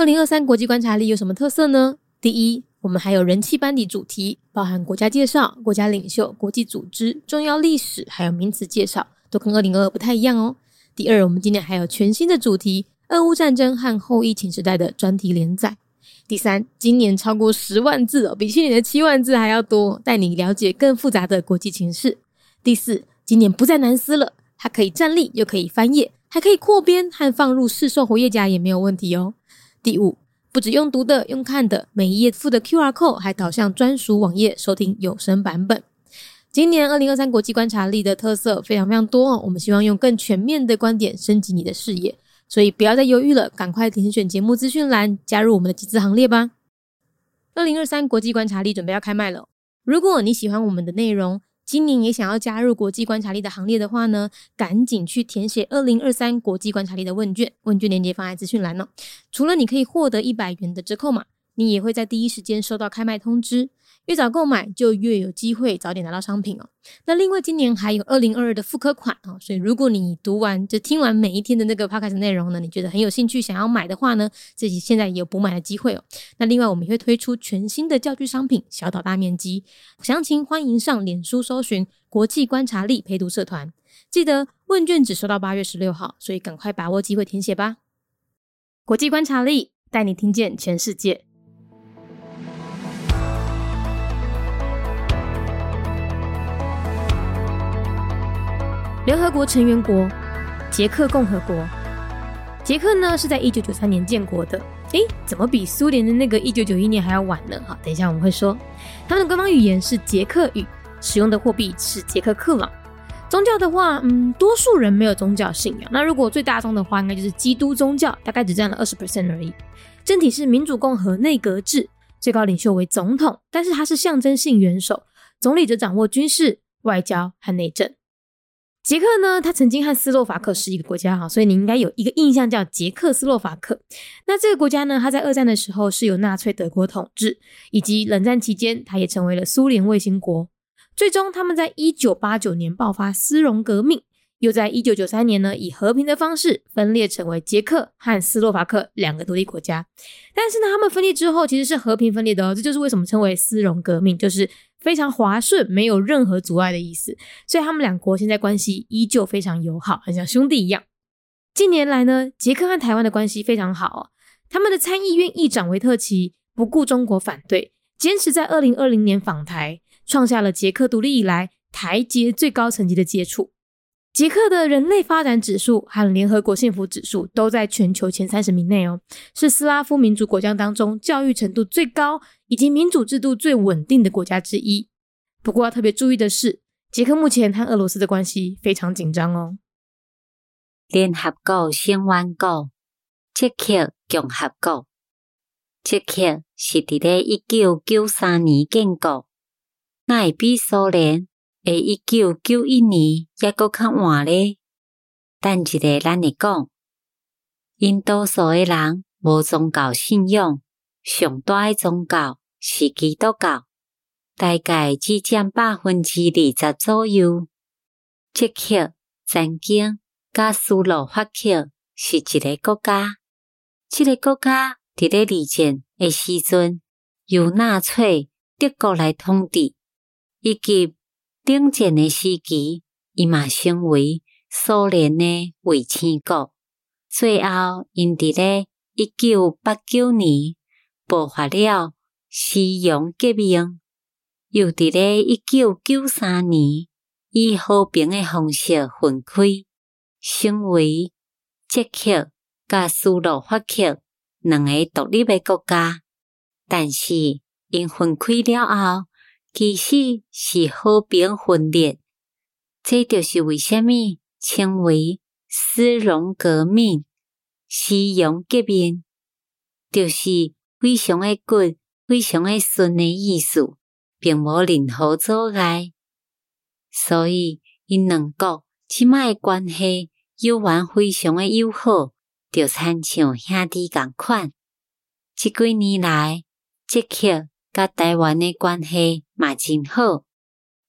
二零二三国际观察力有什么特色呢？第一，我们还有人气班底主题，包含国家介绍、国家领袖、国际组织、重要历史，还有名词介绍，都跟二零二二不太一样哦。第二，我们今年还有全新的主题——俄乌战争和后疫情时代的专题连载。第三，今年超过十万字哦，比去年的七万字还要多，带你了解更复杂的国际情势。第四，今年不再难撕了，它可以站立，又可以翻页，还可以扩编和放入市售活页夹也没有问题哦。第五，不止用读的，用看的，每一页附的 Q R code 还导向专属网页收听有声版本。今年二零二三国际观察力的特色非常非常多哦，我们希望用更全面的观点升级你的视野。所以不要再犹豫了，赶快点选节目资讯栏，加入我们的集资行列吧！二零二三国际观察力准备要开卖了。如果你喜欢我们的内容，今年也想要加入国际观察力的行列的话呢，赶紧去填写二零二三国际观察力的问卷，问卷链接放在资讯栏哦。除了你可以获得一百元的折扣码，你也会在第一时间收到开卖通知。越早购买就越有机会早点拿到商品哦。那另外今年还有二零二二的复刻款哦，所以如果你读完就听完每一天的那个 podcast 内容呢，你觉得很有兴趣想要买的话呢，自己现在也有补买的机会哦。那另外我们也会推出全新的教具商品，小岛大面积，详情欢迎上脸书搜寻国际观察力陪读社团。记得问卷只收到八月十六号，所以赶快把握机会填写吧。国际观察力带你听见全世界。联合国成员国，捷克共和国。捷克呢是在一九九三年建国的。诶，怎么比苏联的那个一九九一年还要晚呢？好，等一下我们会说。他们的官方语言是捷克语，使用的货币是捷克克朗。宗教的话，嗯，多数人没有宗教信仰。那如果最大宗的话，应该就是基督宗教，大概只占了二十 percent 而已。政体是民主共和内阁制，最高领袖为总统，但是他是象征性元首，总理则掌握军事、外交和内政。捷克呢，它曾经和斯洛伐克是一个国家哈，所以你应该有一个印象叫捷克斯洛伐克。那这个国家呢，它在二战的时候是由纳粹德国统治，以及冷战期间，它也成为了苏联卫星国。最终，他们在一九八九年爆发斯隆革命，又在一九九三年呢，以和平的方式分裂成为捷克和斯洛伐克两个独立国家。但是呢，他们分裂之后其实是和平分裂的哦，这就是为什么称为斯隆革命，就是。非常滑顺，没有任何阻碍的意思，所以他们两国现在关系依旧非常友好，很像兄弟一样。近年来呢，捷克和台湾的关系非常好哦。他们的参议院议长维特奇不顾中国反对，坚持在二零二零年访台，创下了捷克独立以来台捷最高层级的接触。捷克的人类发展指数和联合国幸福指数都在全球前三十名内哦，是斯拉夫民族国家当中教育程度最高以及民主制度最稳定的国家之一。不过要特别注意的是，捷克目前和俄罗斯的关系非常紧张哦。联合国成员国，捷克共和国。捷克是伫咧一九九三年建国，那会比苏联？诶，一九九一年也阁较晚咧。但一个咱会讲，因多数诶人无宗教信仰，上大诶宗教是基督教，大概只占百分之二十左右。捷克曾经甲斯洛伐克是一个国家，即个国家伫咧二战诶时阵由纳粹德国来统治，以及顶战诶时期，伊嘛成为苏联诶卫星国。最后，因伫咧一九八九年爆发了西洋革命，又伫咧一九九三年以和平诶方式分开，成为捷克甲斯洛伐克两个独立诶国家。但是因分开了后，其实是和平分裂，这就是为虾米称为斯隆革命、西洋革命，就是非常的快、非常的顺的意思，并无任何阻碍。所以因两国即卖关系犹原非常的友好，就参像兄弟共款。即几年来，捷克。甲台湾诶关系嘛真好，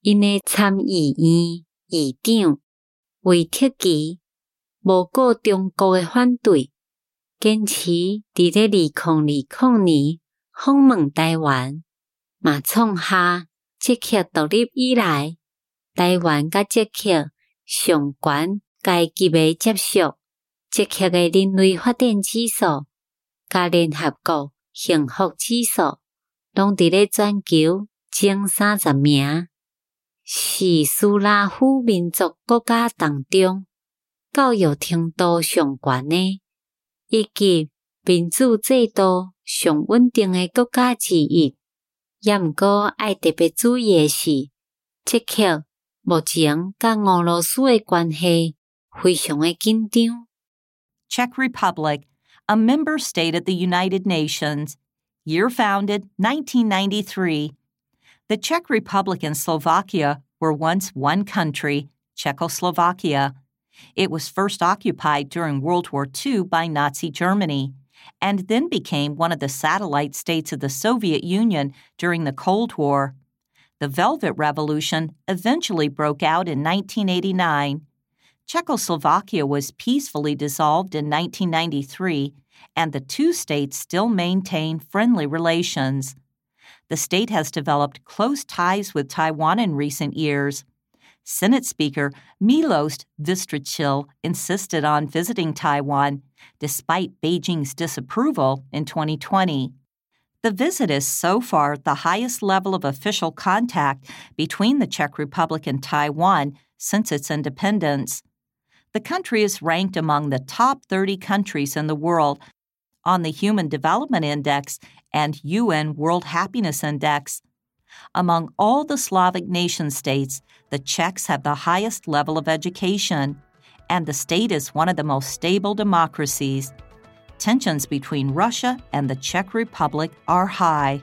因诶参议院议长韦特奇无顾中国诶反对，坚持伫咧二零二零年访问台湾，嘛创下捷克独立以来台湾甲捷克上悬阶级诶接触。捷克诶人类发展指数、甲联合国幸福指数，拢伫咧全球前三十名，是斯拉夫民族国家当中教育程度上悬诶。以及民主制度上稳定诶国家之一，也毋过爱特别注意诶是，捷克目前甲俄罗斯诶关系非常诶紧张。Czech Republic, a member state of the United Nations, year founded 1993. The Czech Republic and Slovakia were once one country, Czechoslovakia. It was first occupied during World War II by Nazi Germany and then became one of the satellite states of the Soviet Union during the Cold War. The Velvet Revolution eventually broke out in 1989. Czechoslovakia was peacefully dissolved in 1993, and the two states still maintain friendly relations. The state has developed close ties with Taiwan in recent years. Senate Speaker Milos Vystrčil insisted on visiting Taiwan, despite Beijing's disapproval in 2020. The visit is so far the highest level of official contact between the Czech Republic and Taiwan since its independence. The country is ranked among the top 30 countries in the world on the Human Development Index and UN World Happiness Index. Among all the Slavic nation states, the Czechs have the highest level of education, and the state is one of the most stable democracies. Tensions between Russia and the Czech Republic are high.